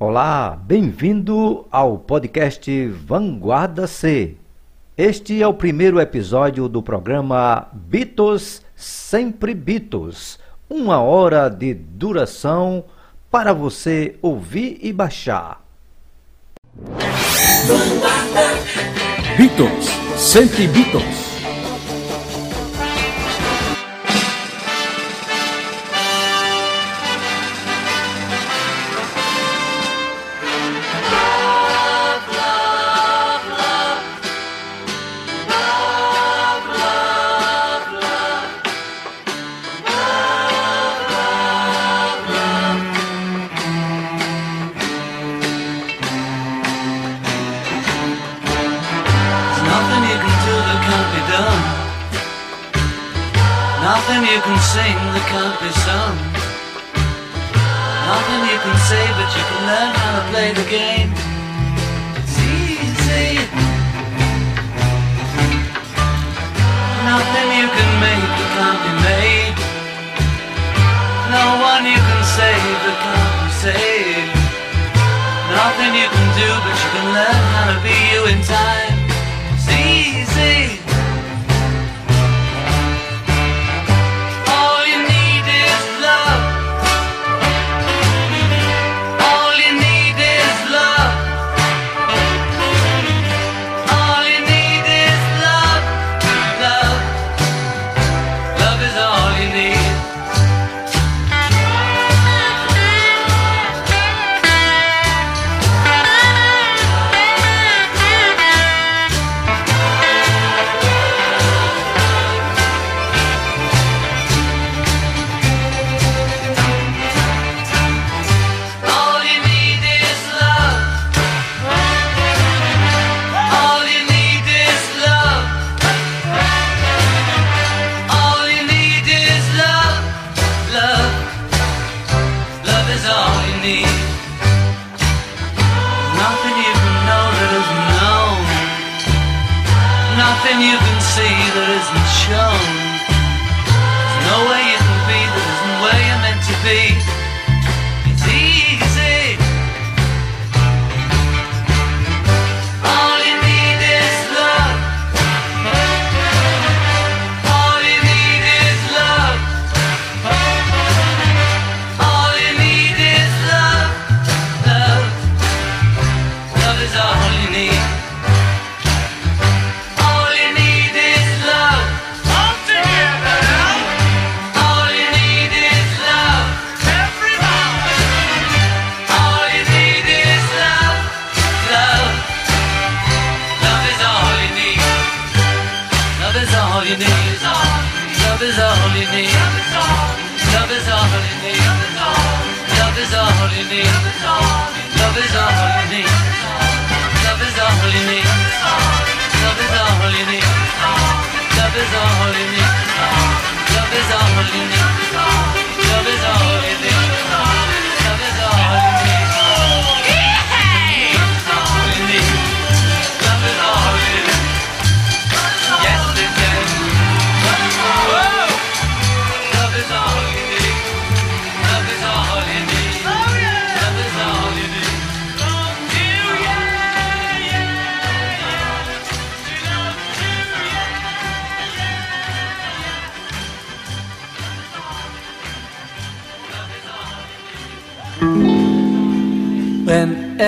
Olá, bem-vindo ao podcast Vanguarda C. Este é o primeiro episódio do programa Beatles Sempre Beatles, uma hora de duração para você ouvir e baixar. Vanguarda Beatles, sempre Beatles.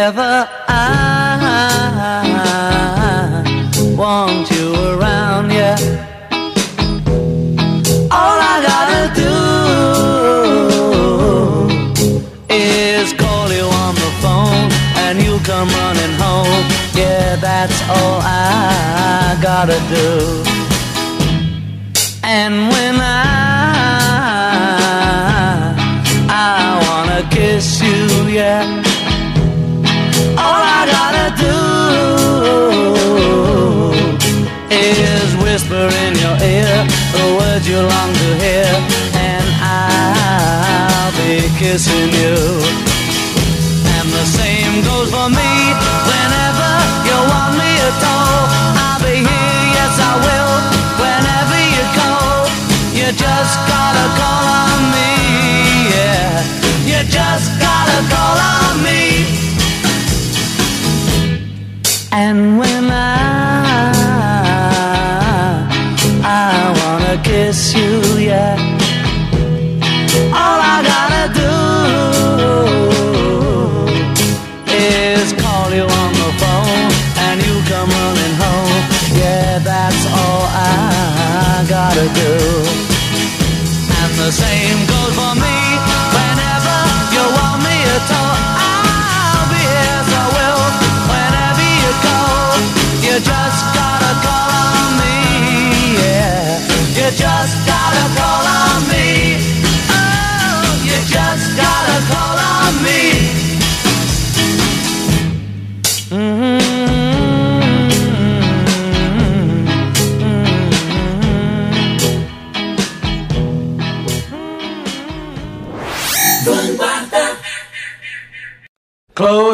Ever, I want you around, yeah. All I gotta do is call you on the phone and you come running home. Yeah, that's all I gotta do. Longer here, and I'll be kissing you.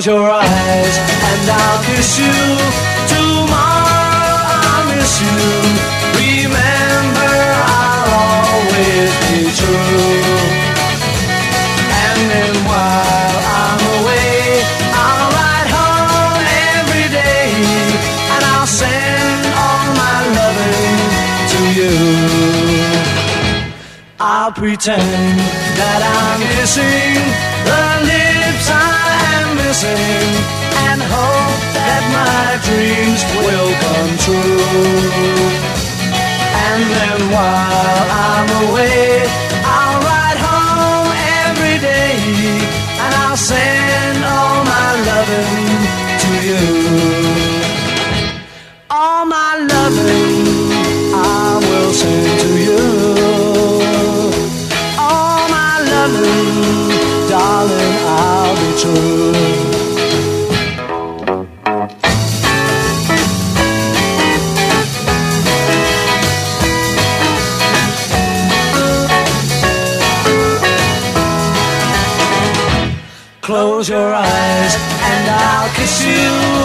your eyes and I'll kiss you. Tomorrow I'll miss you. Remember I'll always be true. And then while I'm away, I'll write home every day and I'll send all my loving to you. I'll pretend that I'm missing. dreams will come true. And then while I'm away, I'll ride home every day and I'll send all my loving to you. miss you.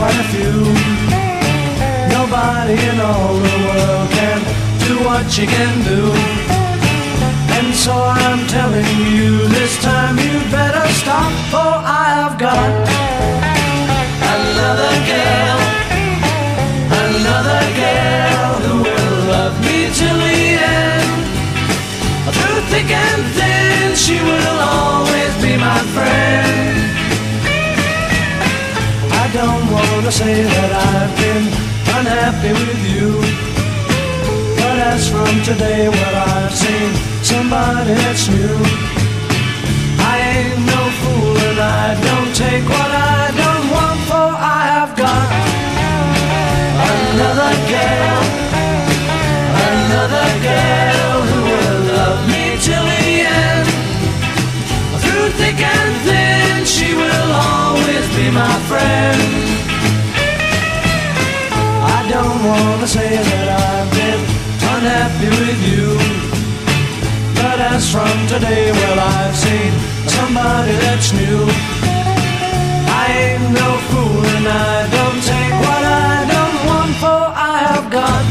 quite a few. Nobody in all the world can do what you can do. And so I'm telling you this time you better stop, for I have got another girl, another girl who will love me till the end. Through thick and thin, she will always be my friend don't wanna say that I've been unhappy with you. But as from today, what I've seen, somebody that's new. I ain't no fool and I don't take what I don't want, for I have got another girl, another girl who will love me till the end. Through thick and thin, she will always be my friend. I don't wanna say that I've been unhappy with you, but as from today, well, I've seen somebody that's new. I ain't no fool and I don't take what I don't want for I have got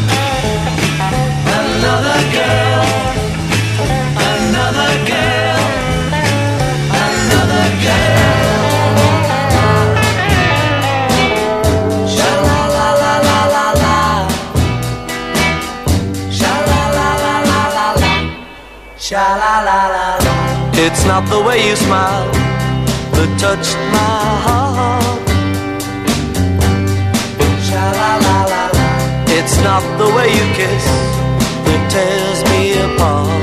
another girl, another girl, another girl. Sha la la la la. It's not the way you smile that touched my heart. Sha la la la la. It's not the way you kiss that tears me apart.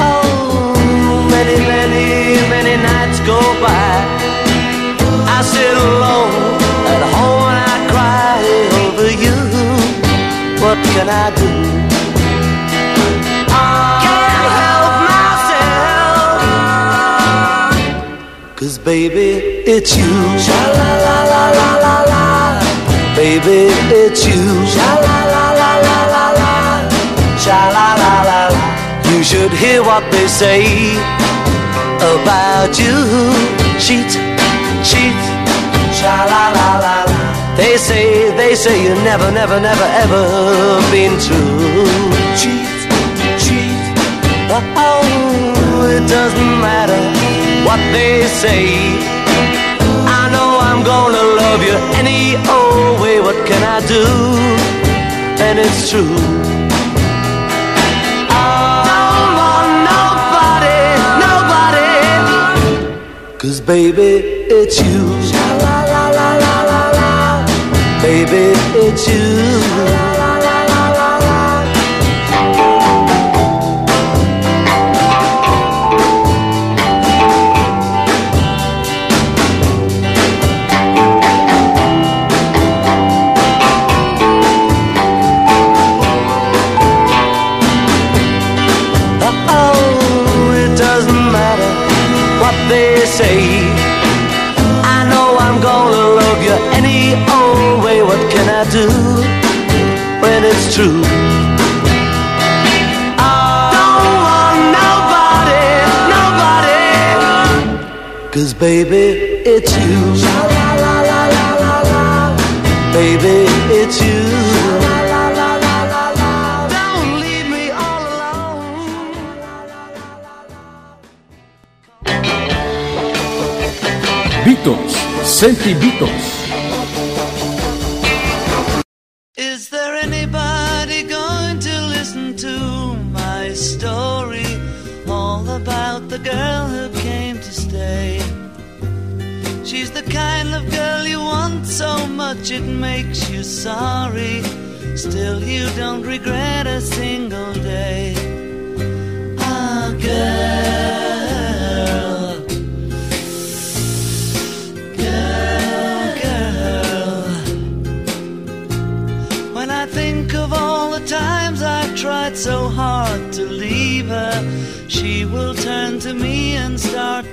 Oh, many, many, many nights go by. I sit alone at home and I cry over you. What can I do? Baby, it's you. Sha la la la la la la. Baby, it's you. Sha la la la la la la. Sha la la la la. You should hear what they say about you. Cheat, cheat. Sha la la la la. They say, they say you never, never, never, ever been true. Cheat, cheat. Oh, it doesn't matter what they say. I know I'm gonna love you any old way. What can I do? And it's true. Don't want nobody, nobody. Cause baby, it's you. La la la la la la. Baby, it's you. La la la baby, it's you. Baby, it's you. All alone. Beatles, sempre Beatles.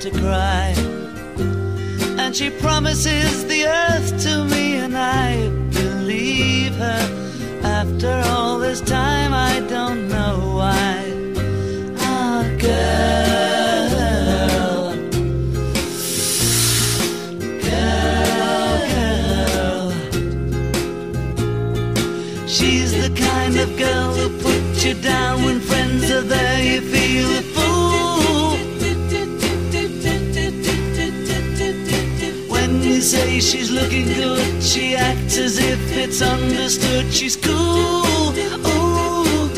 To cry. And she promises the earth to me, and I believe her. After all this time, I don't she's looking good, she acts as if it's understood. She's cool. Ooh, ooh, ooh,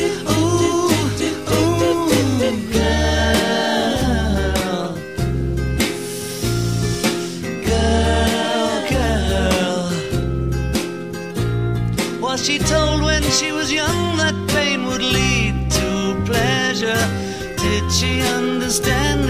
girl. Girl, girl. Was she told when she was young that pain would lead to pleasure? Did she understand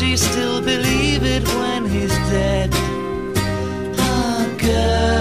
she still believe it when he's dead? Ah, girl.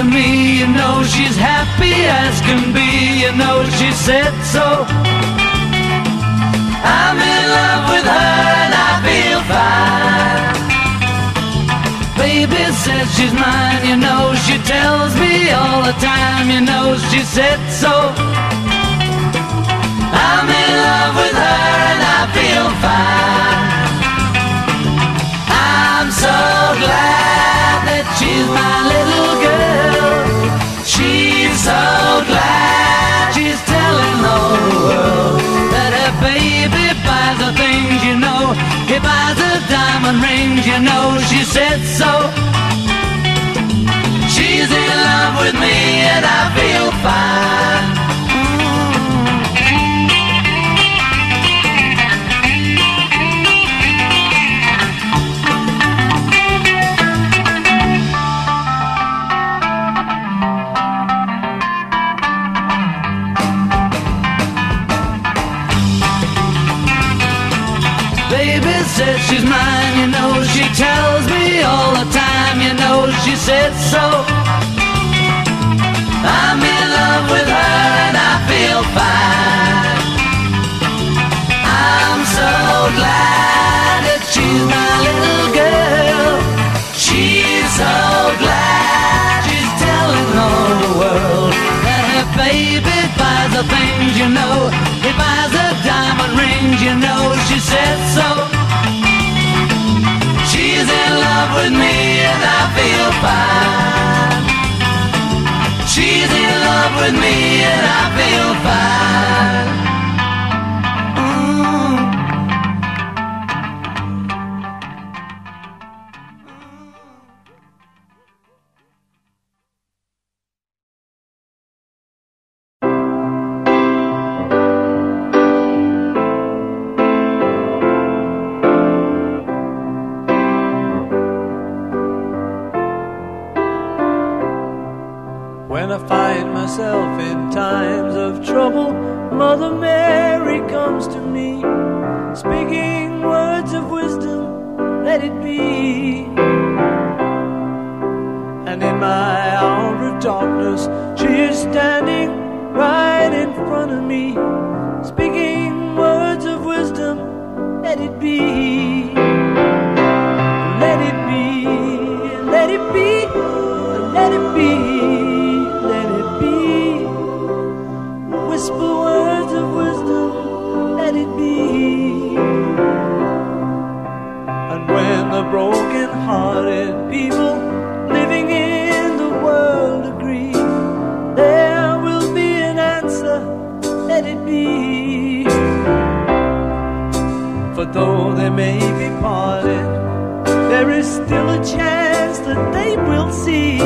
To me, you know she's happy as can be, you know she said so. I'm in love with her and I feel fine. Baby says she's mine, you know she tells me all the time, you know she said so. I'm in love with her and I feel fine. I'm so glad she's my little girl. She's so glad she's telling the world that her baby buys the things you know. He buys the diamond rings, you know. She said so. She's in love with me and I feel fine. Says she's mine, you know she tells me all the time, you know she said so. I'm in love with her and I feel fine. I'm so glad that she's my little girl. She's so glad she's telling all the world that her baby buys the things you know. He buys the diamond rings, you know. She said so. Love with me and I feel fine. She's in love with me and I feel fine. Front of me, Though they may be parted, there is still a chance that they will see.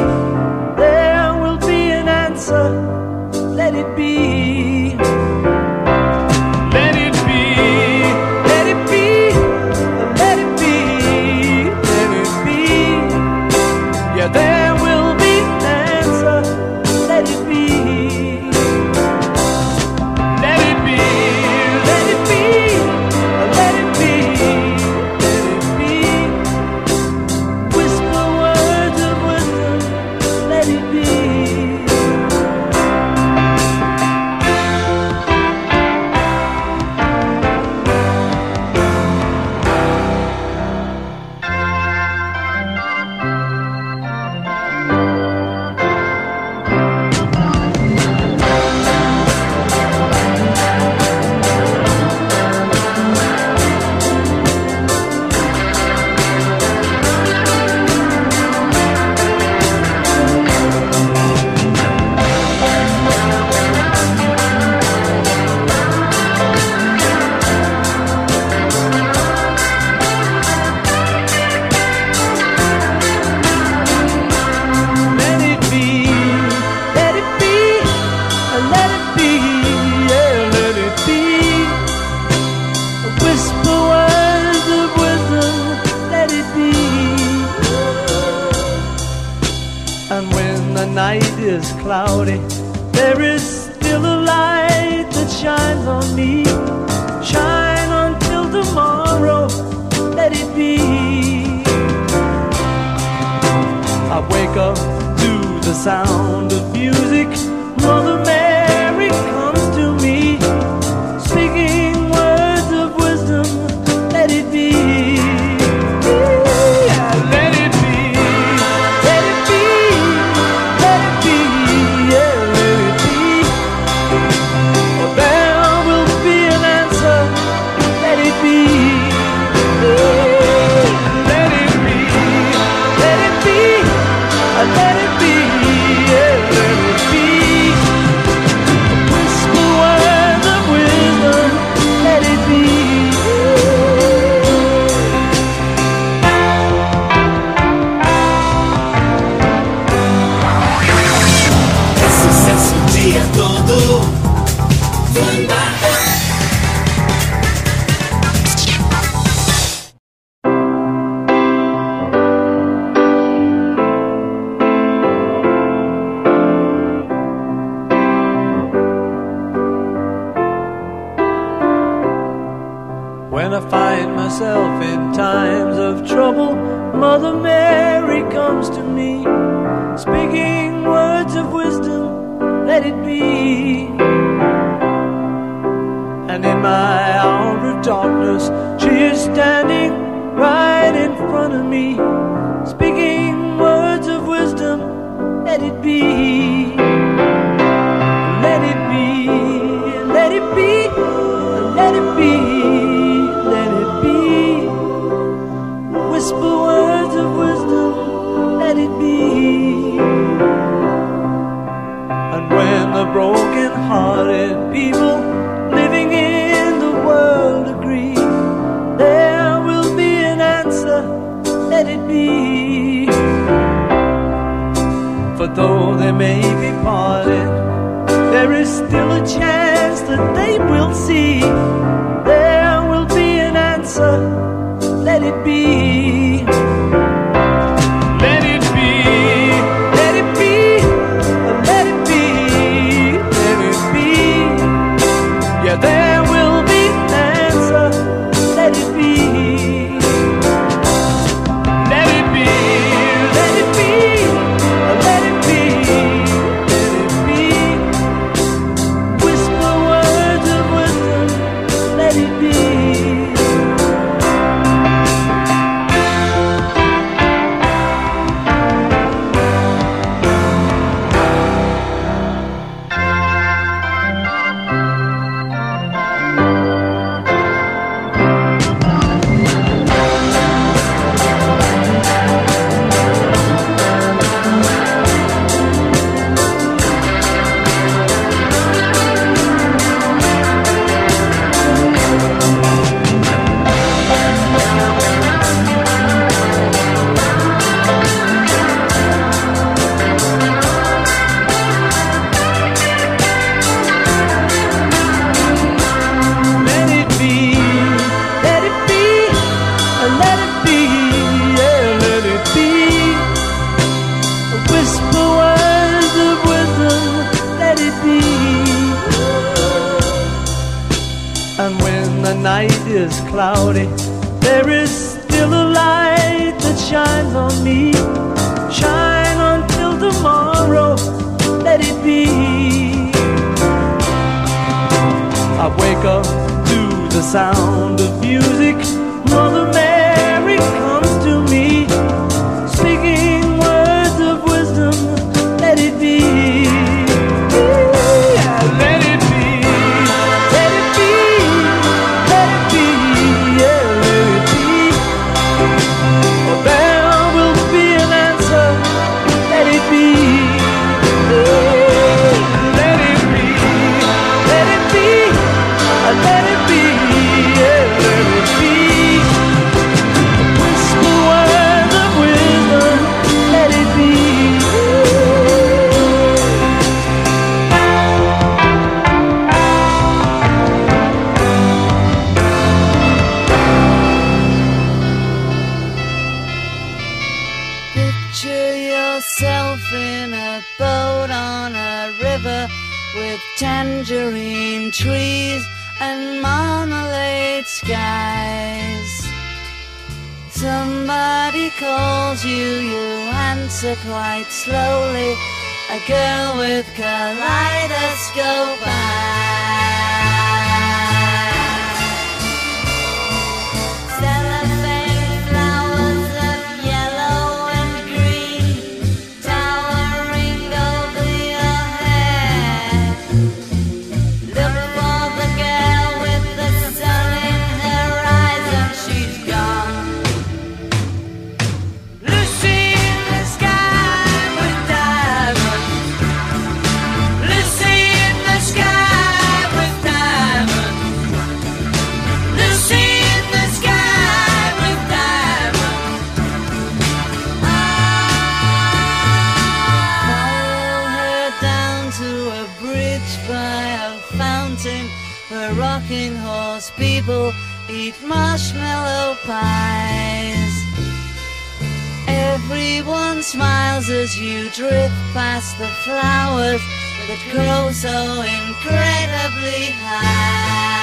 smiles as you drift past the flowers that grow so incredibly high.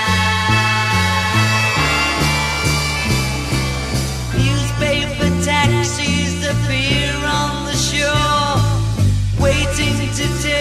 Newspaper taxis appear on the shore, waiting to take.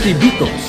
Titi Vito.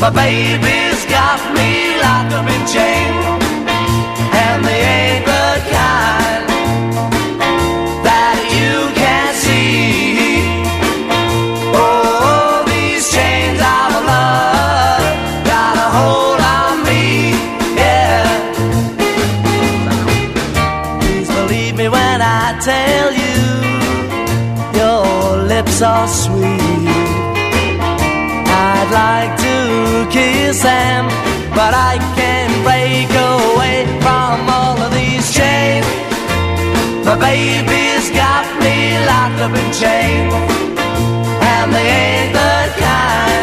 My baby's got me locked up in chains. this am, but I can't break away from all of these chains. My baby's got me locked up in chains, and they ain't the kind.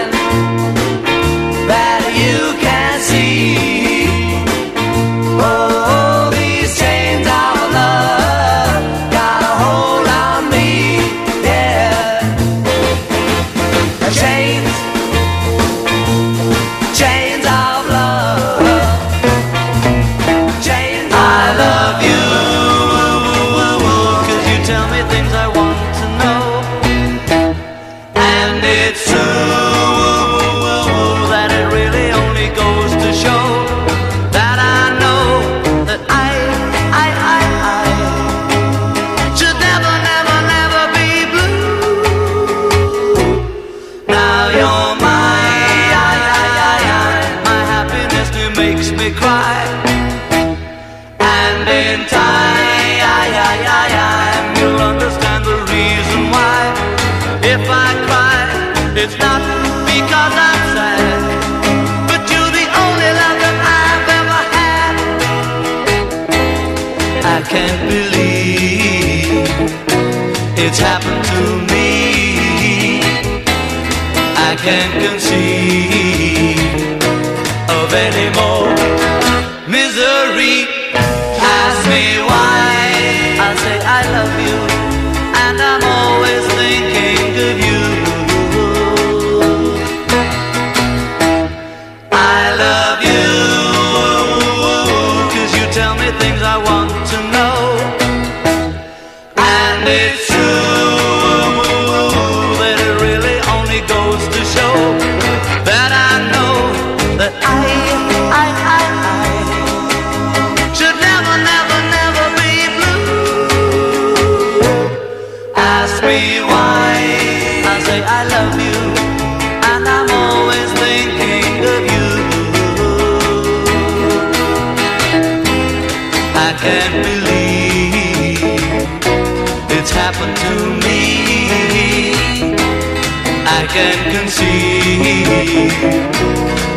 can conceive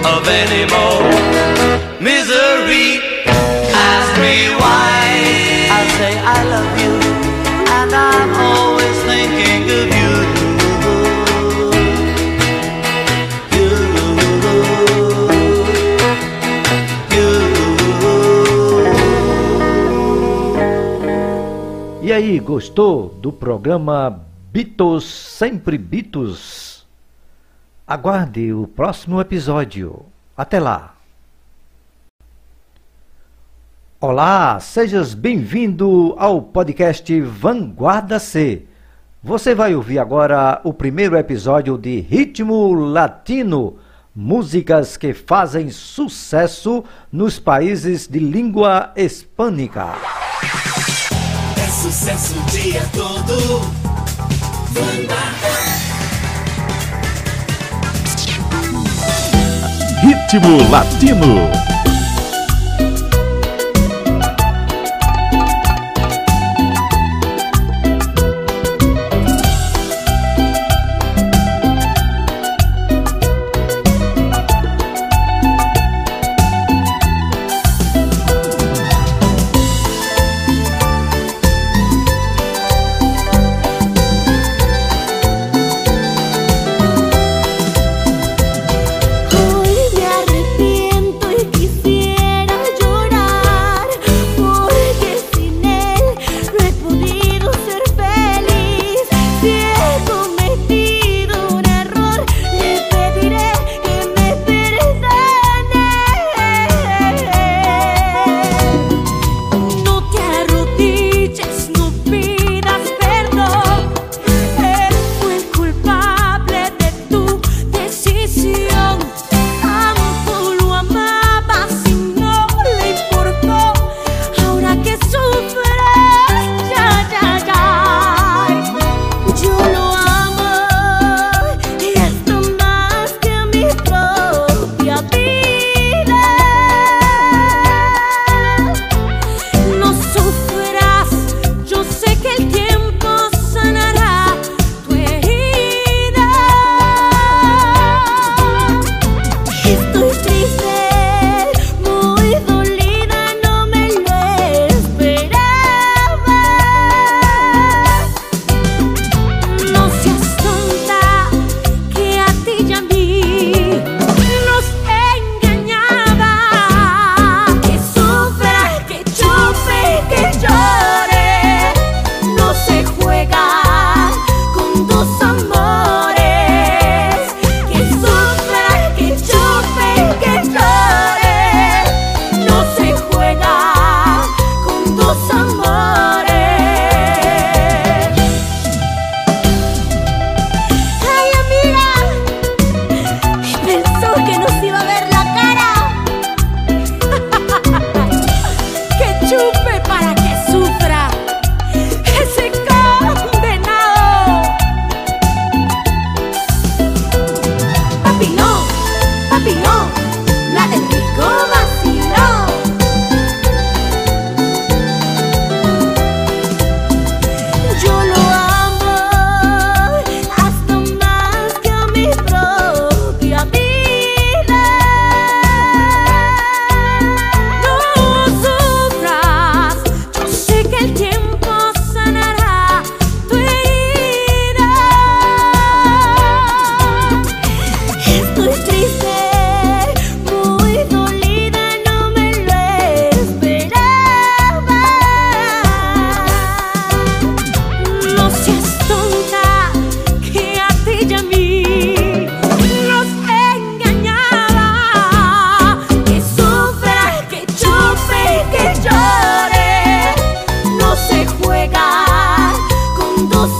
of any more misery. Ask me why. I say I love you, and I'm always thinking of you. E aí, gostou do programa Beatles, sempre Beatles? Aguarde o próximo episódio. Até lá! Olá, sejas bem-vindo ao podcast Vanguarda C. Você vai ouvir agora o primeiro episódio de Ritmo Latino, músicas que fazem sucesso nos países de língua hispânica. É sucesso o dia todo. Vanguarda. ritmo latino. juegar con tus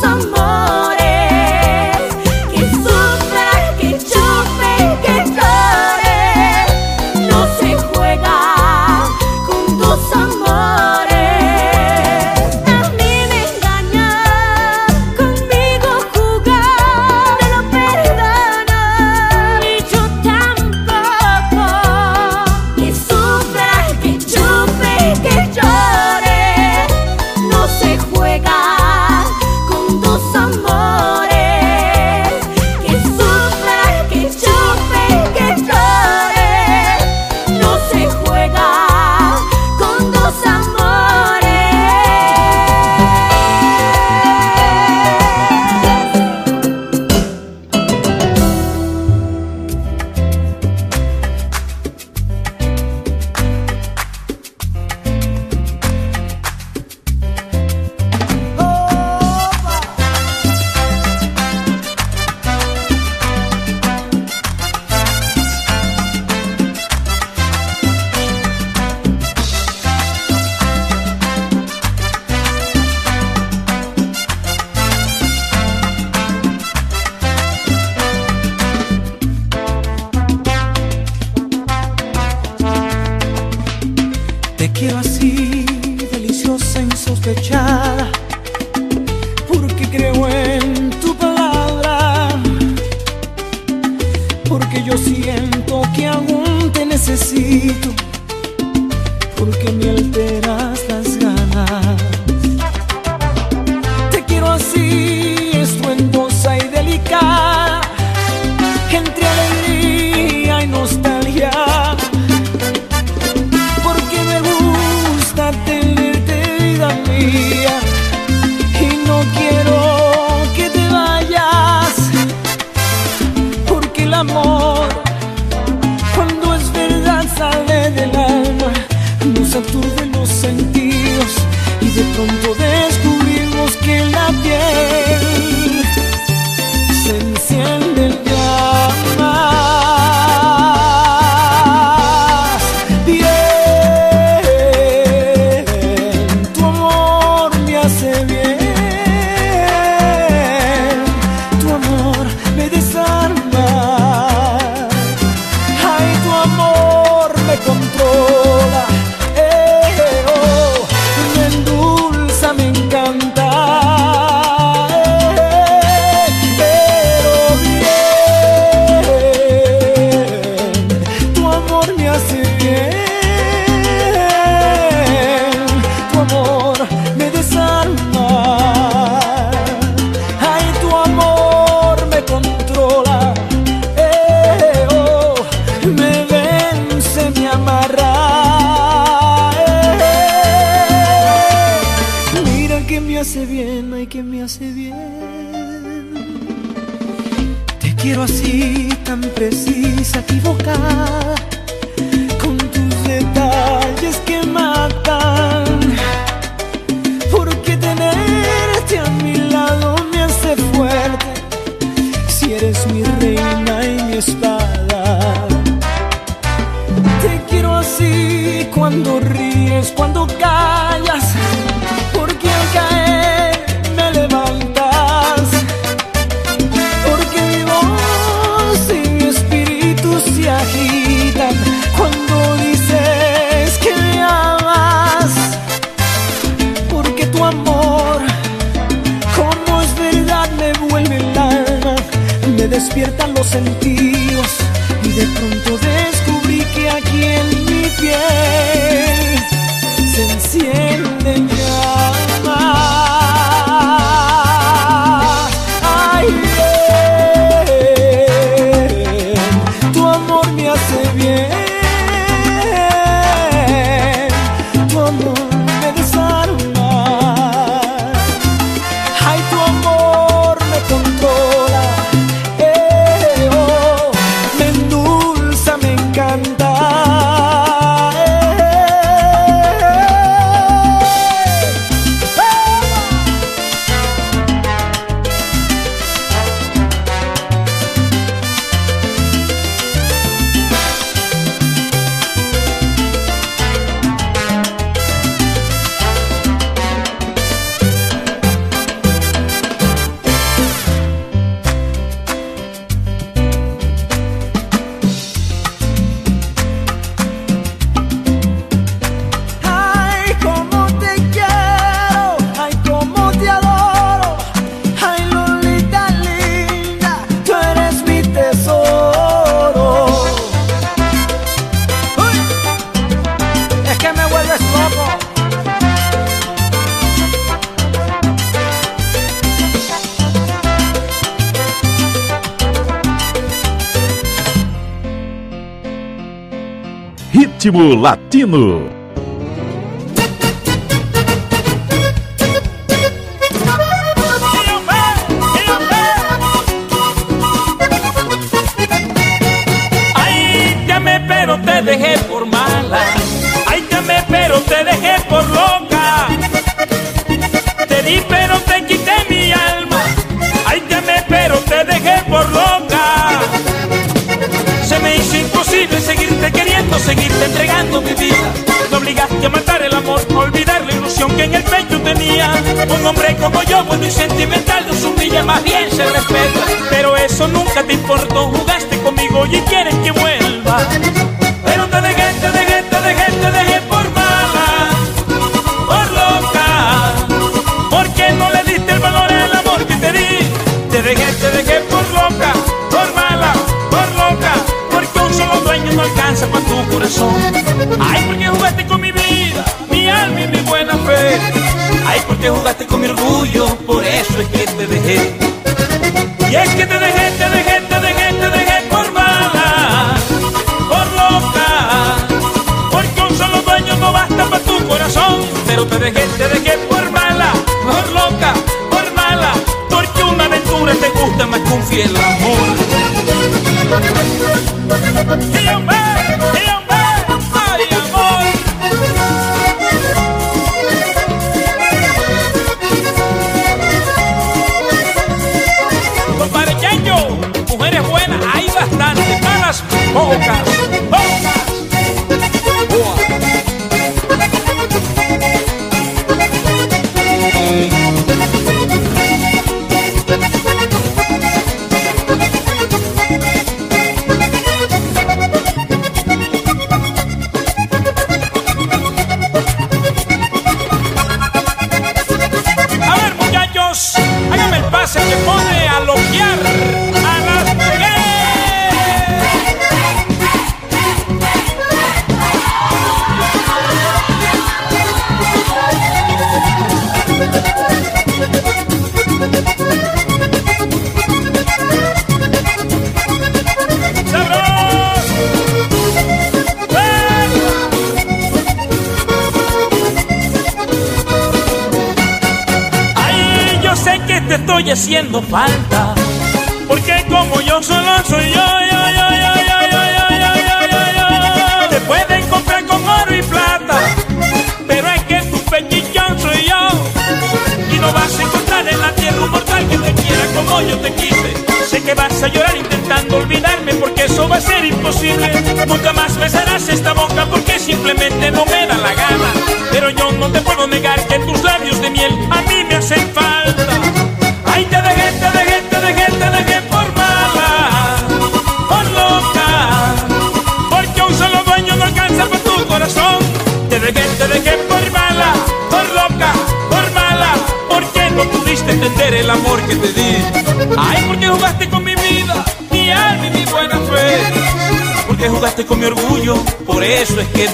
Ritmo Latino.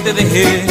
Te dejé.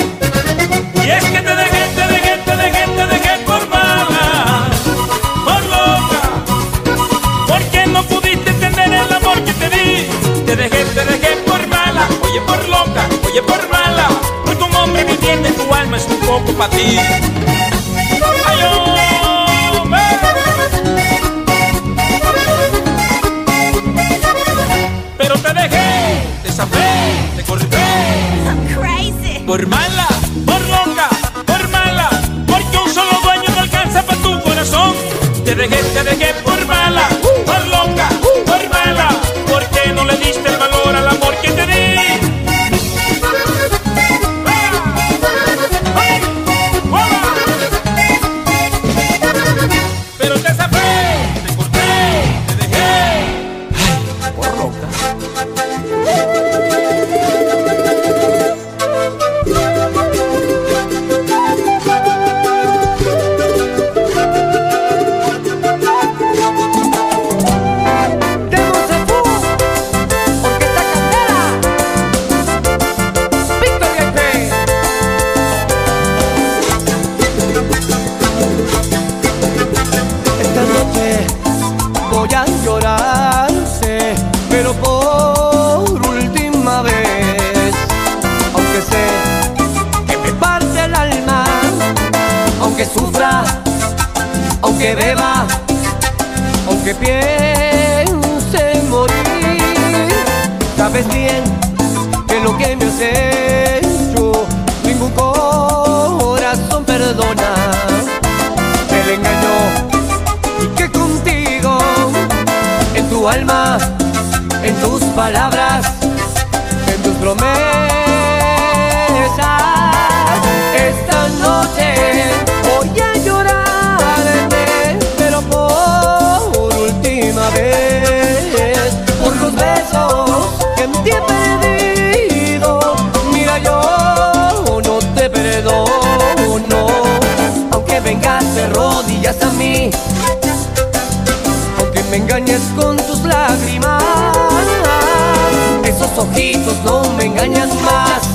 ojitos, no me engañas más.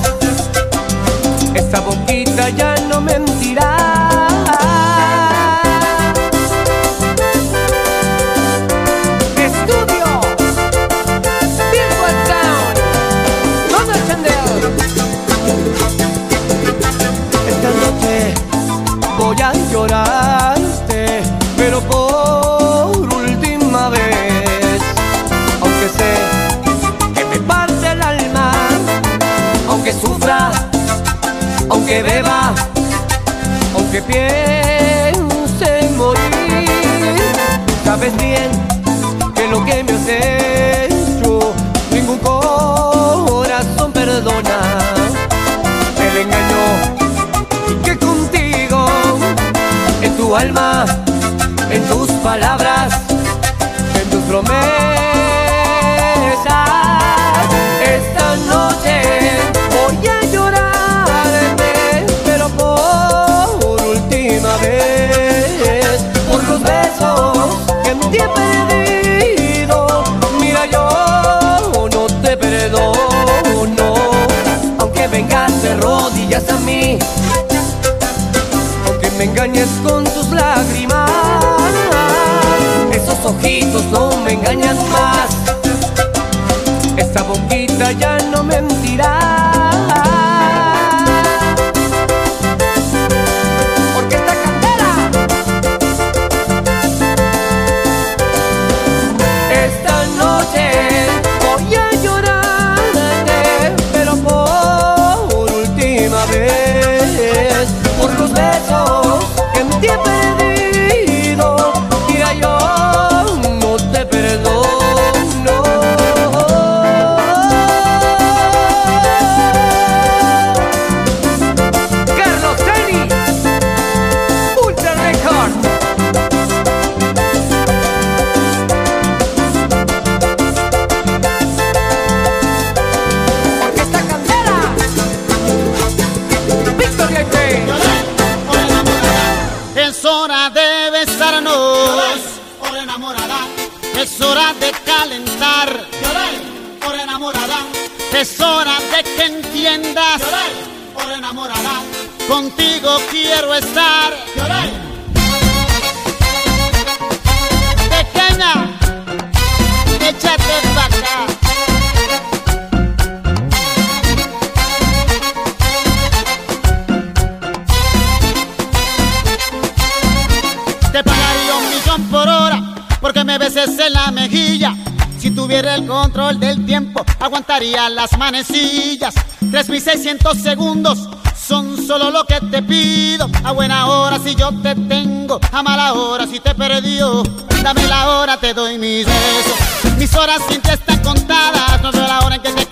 ningún corazón perdona el engaño que contigo en tu alma, en tus palabras, en tus promesas. humillas a mí, aunque me engañes con tus lágrimas. Esos ojitos no me engañan más, esa boquita ya no mentirá. contigo quiero estar. Lloré. Pequeña, échate para acá. Te pagaría un millón por hora porque me beses en la mejilla. Si tuviera el control del tiempo, aguantaría las manecillas. 3600 segundos Solo lo que te pido, a buena hora si yo te tengo, a mala hora si te perdió. Dame la hora, te doy mis besos. Mis horas sin ti están contadas, no veo la hora en que te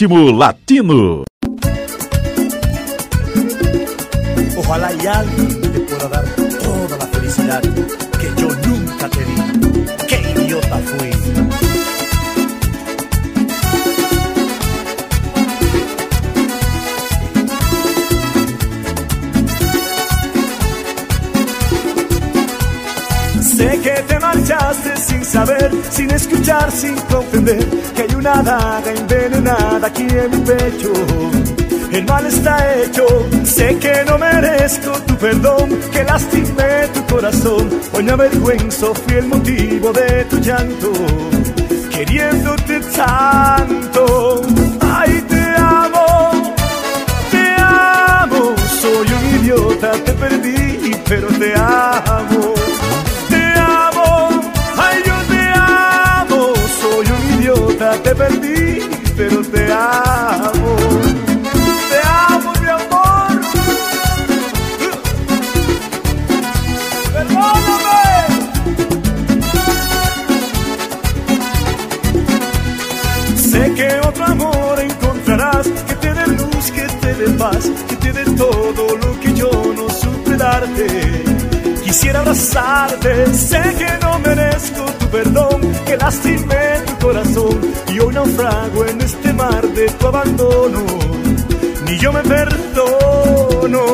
Estimulato. Que hay una daga envenenada aquí en mi pecho. El mal está hecho, sé que no merezco tu perdón, que lastimé tu corazón. Hoy me avergüenzo, fui el motivo de tu llanto, queriéndote tanto. Ay, te amo, te amo, soy un idiota, te perdí, pero te amo. Pero te amo. Te amo, mi amor. Perdóname. Sé que otro amor encontrarás que te dé luz, que te dé paz, que te dé todo lo que yo no supe darte. Quisiera abrazarte, sé que no merezco tu perdón, que lastimé corazón y hoy naufrago en este mar de tu abandono. Ni yo me perdono.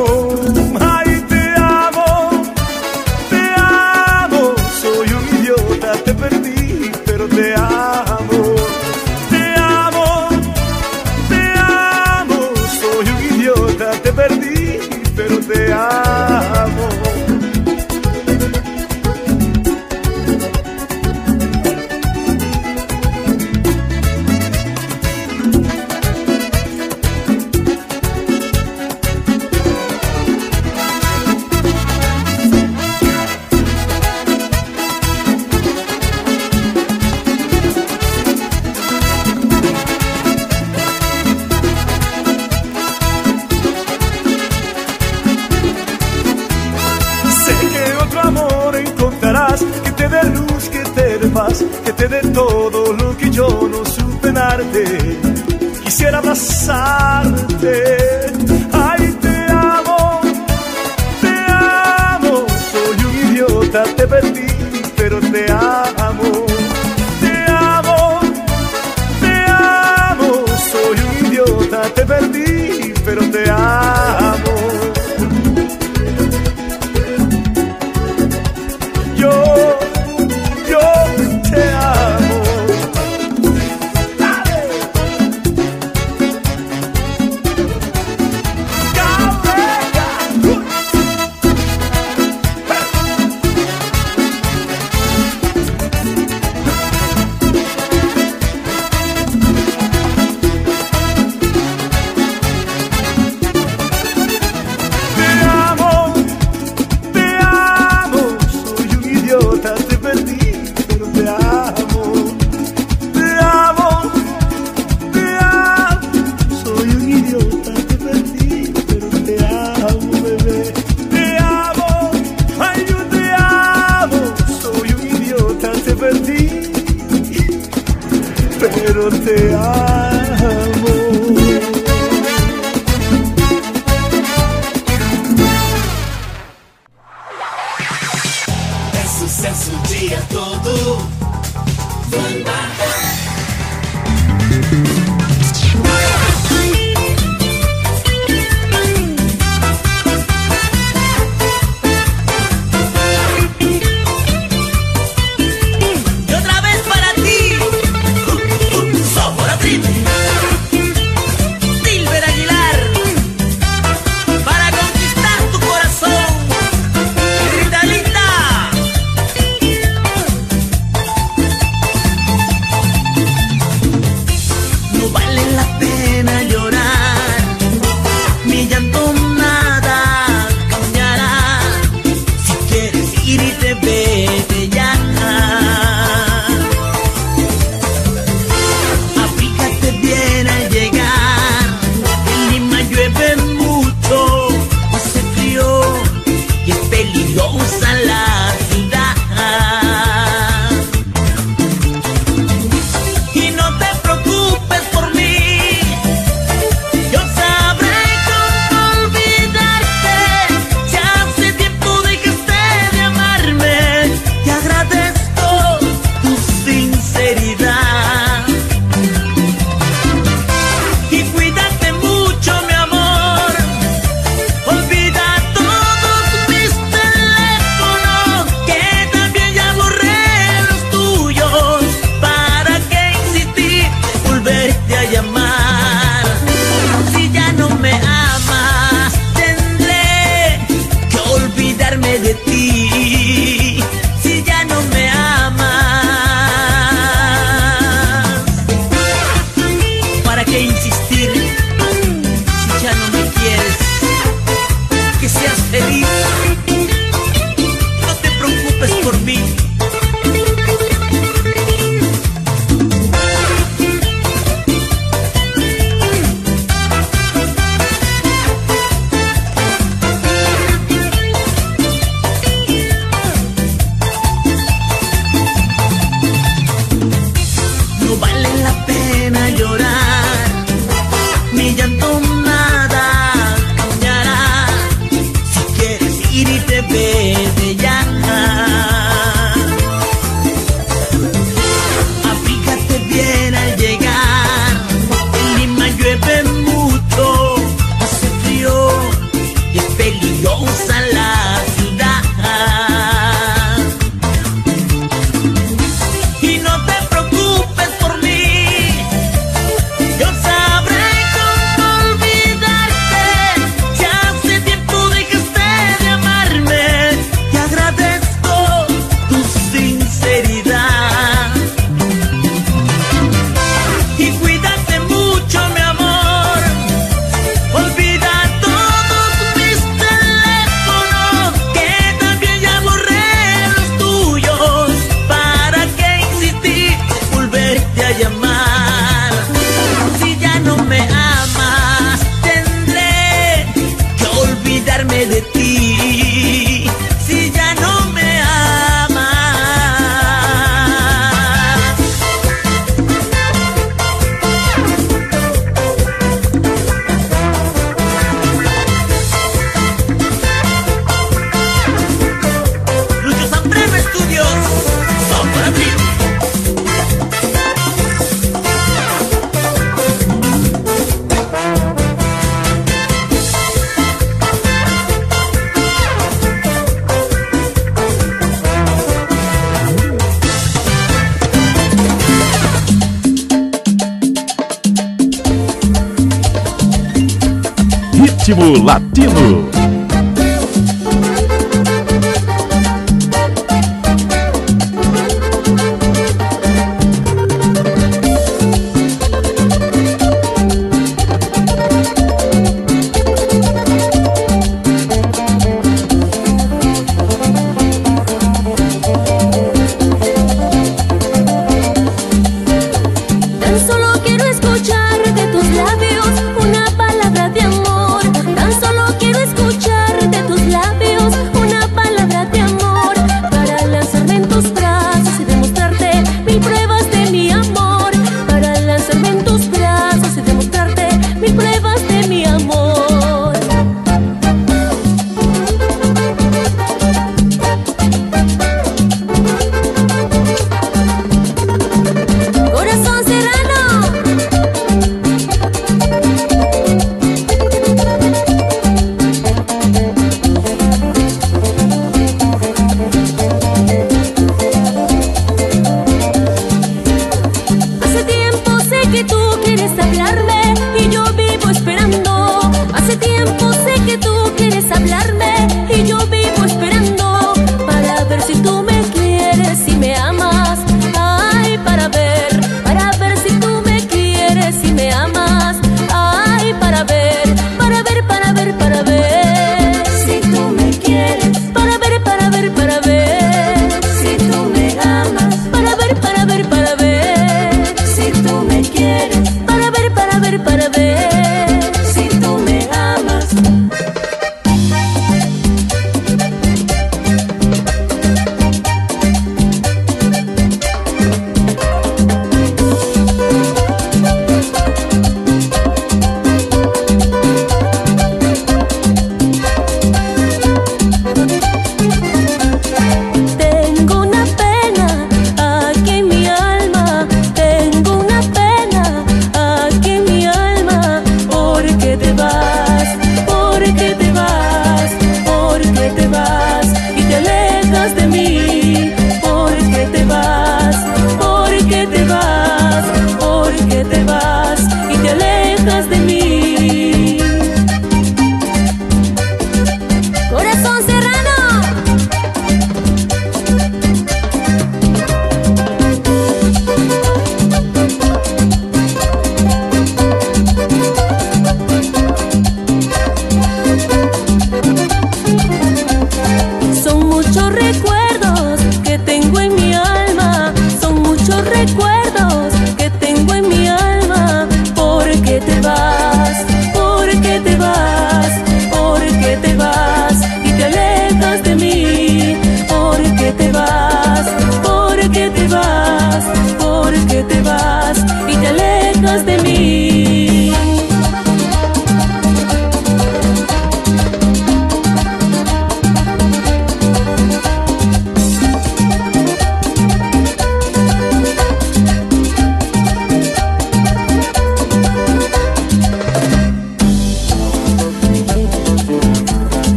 Ritmo Latino.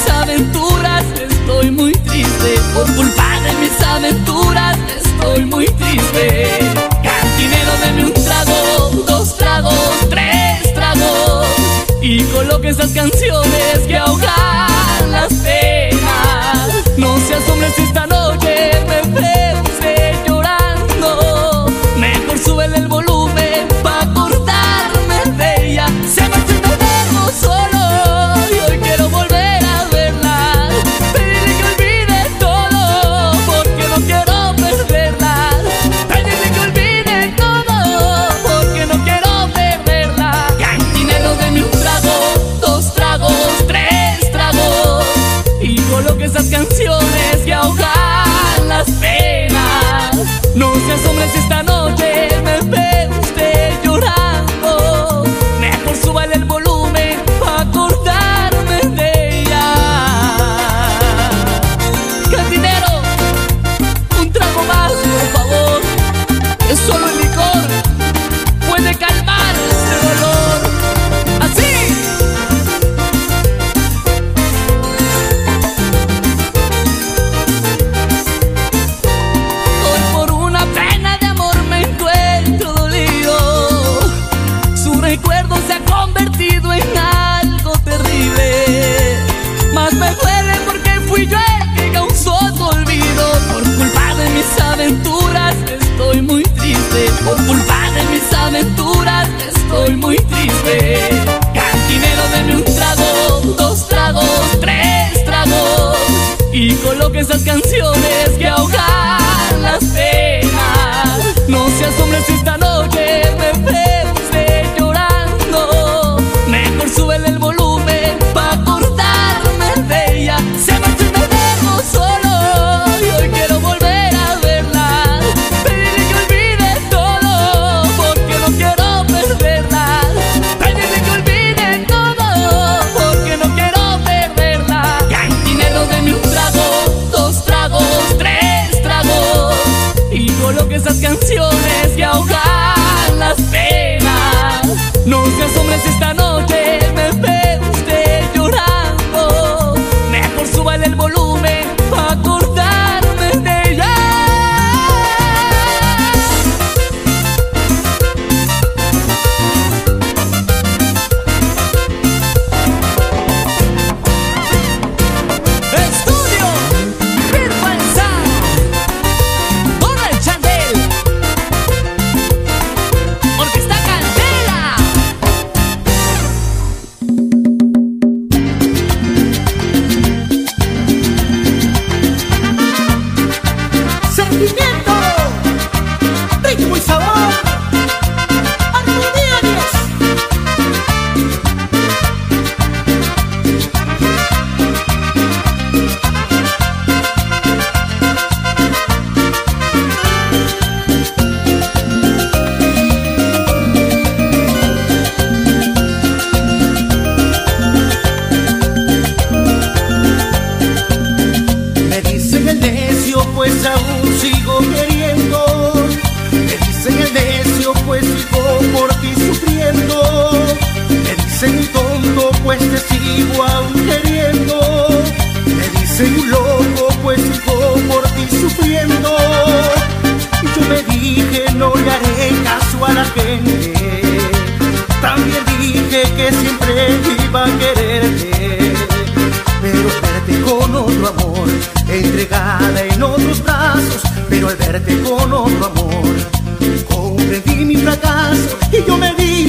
mis aventuras estoy muy triste. Por culpa de mis aventuras estoy muy triste. Cantinero, deme un trago, dos tragos, tres tragos. Y coloque esas canciones que ahogan las penas. No se asombres si esta noche canciones. pues aún sigo queriendo. Me dicen el necio, pues sigo por ti sufriendo. Me dicen tonto, pues te sigo aún queriendo. Me dicen un loco, pues sigo por ti sufriendo. Y Yo me dije, no le haré caso a la gente. También dije que siempre iba a quererte con otro amor, entregada en otros brazos, pero al verte con otro amor, comprendí mi fracaso y yo me di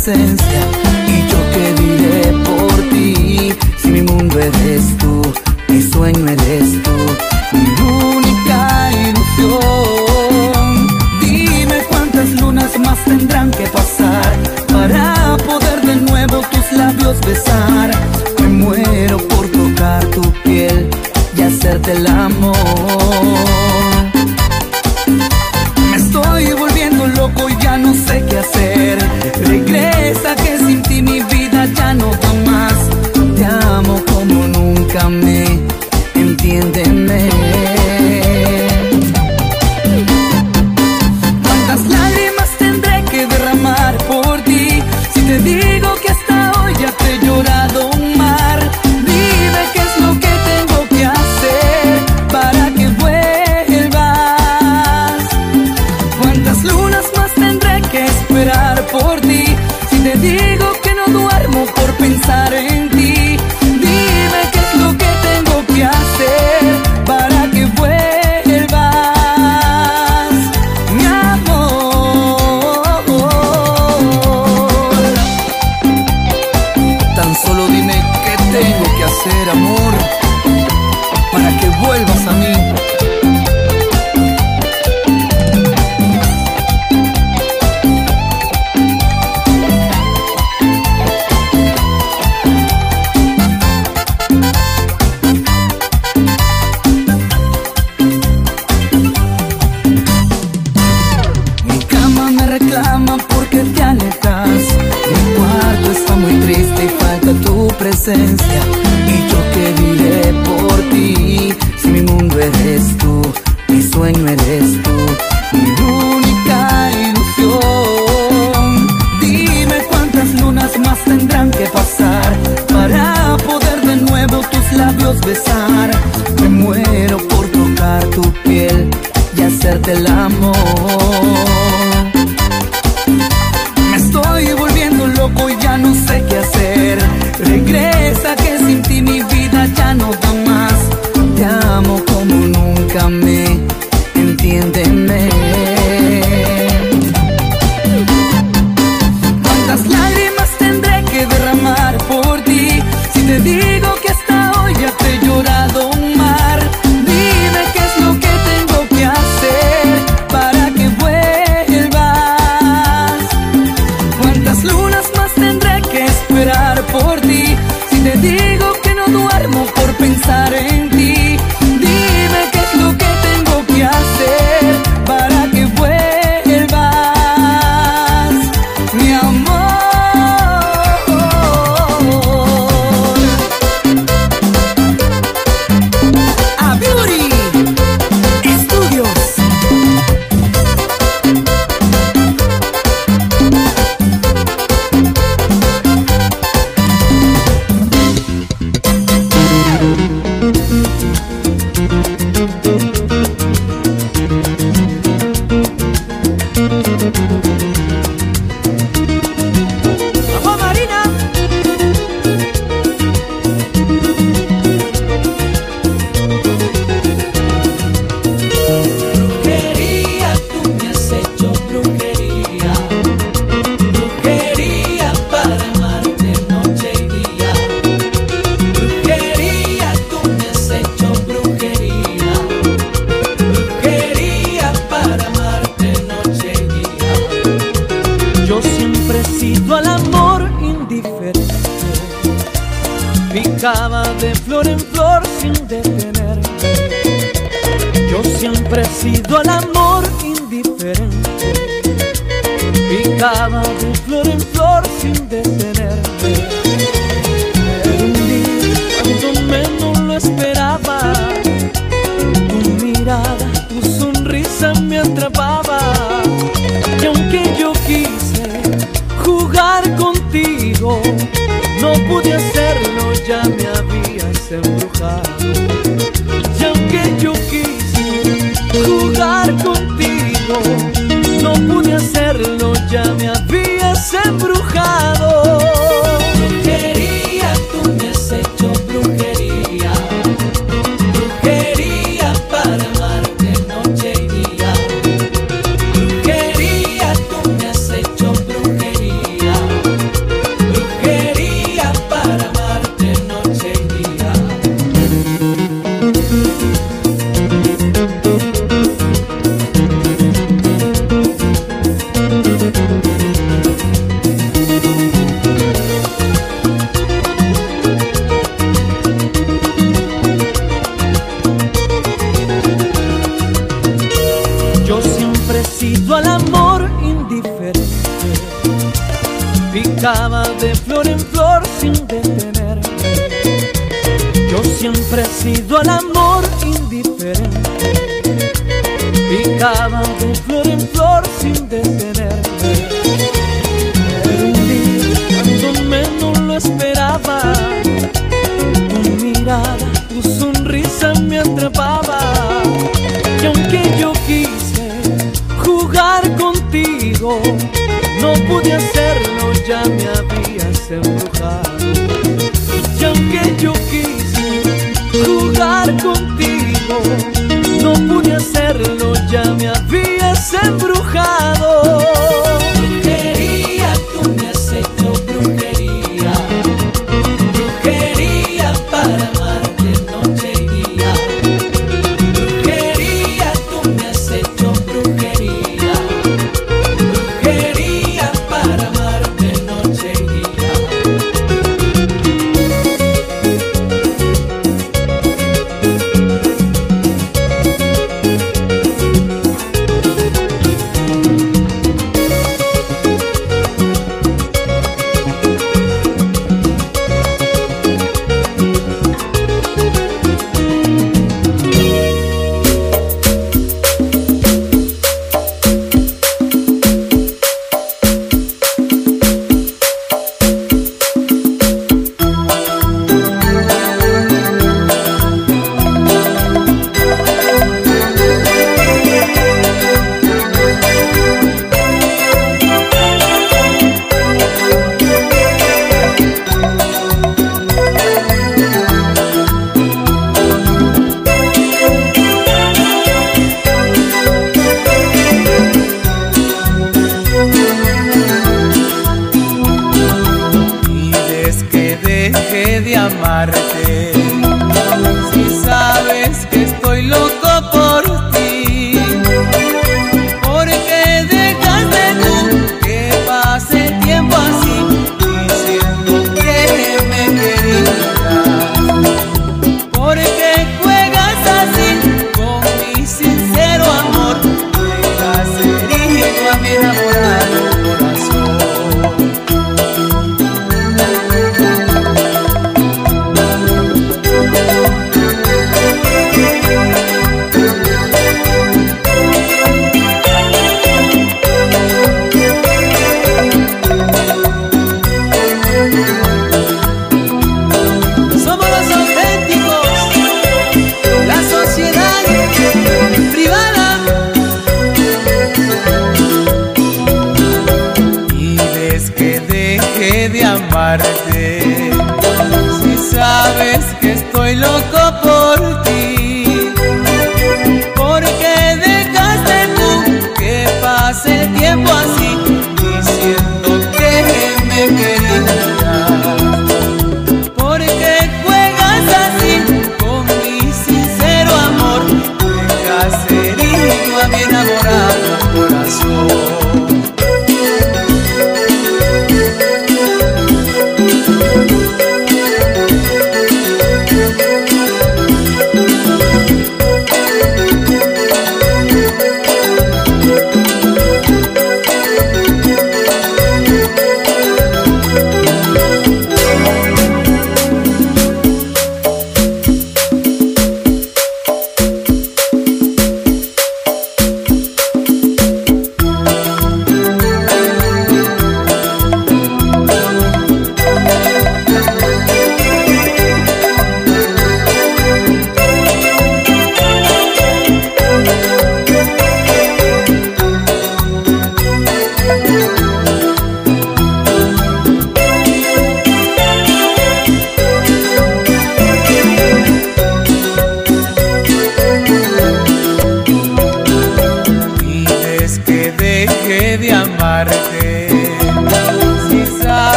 presencia.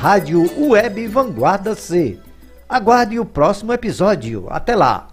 Rádio Web Vanguarda C. Aguarde o próximo episódio. Até lá!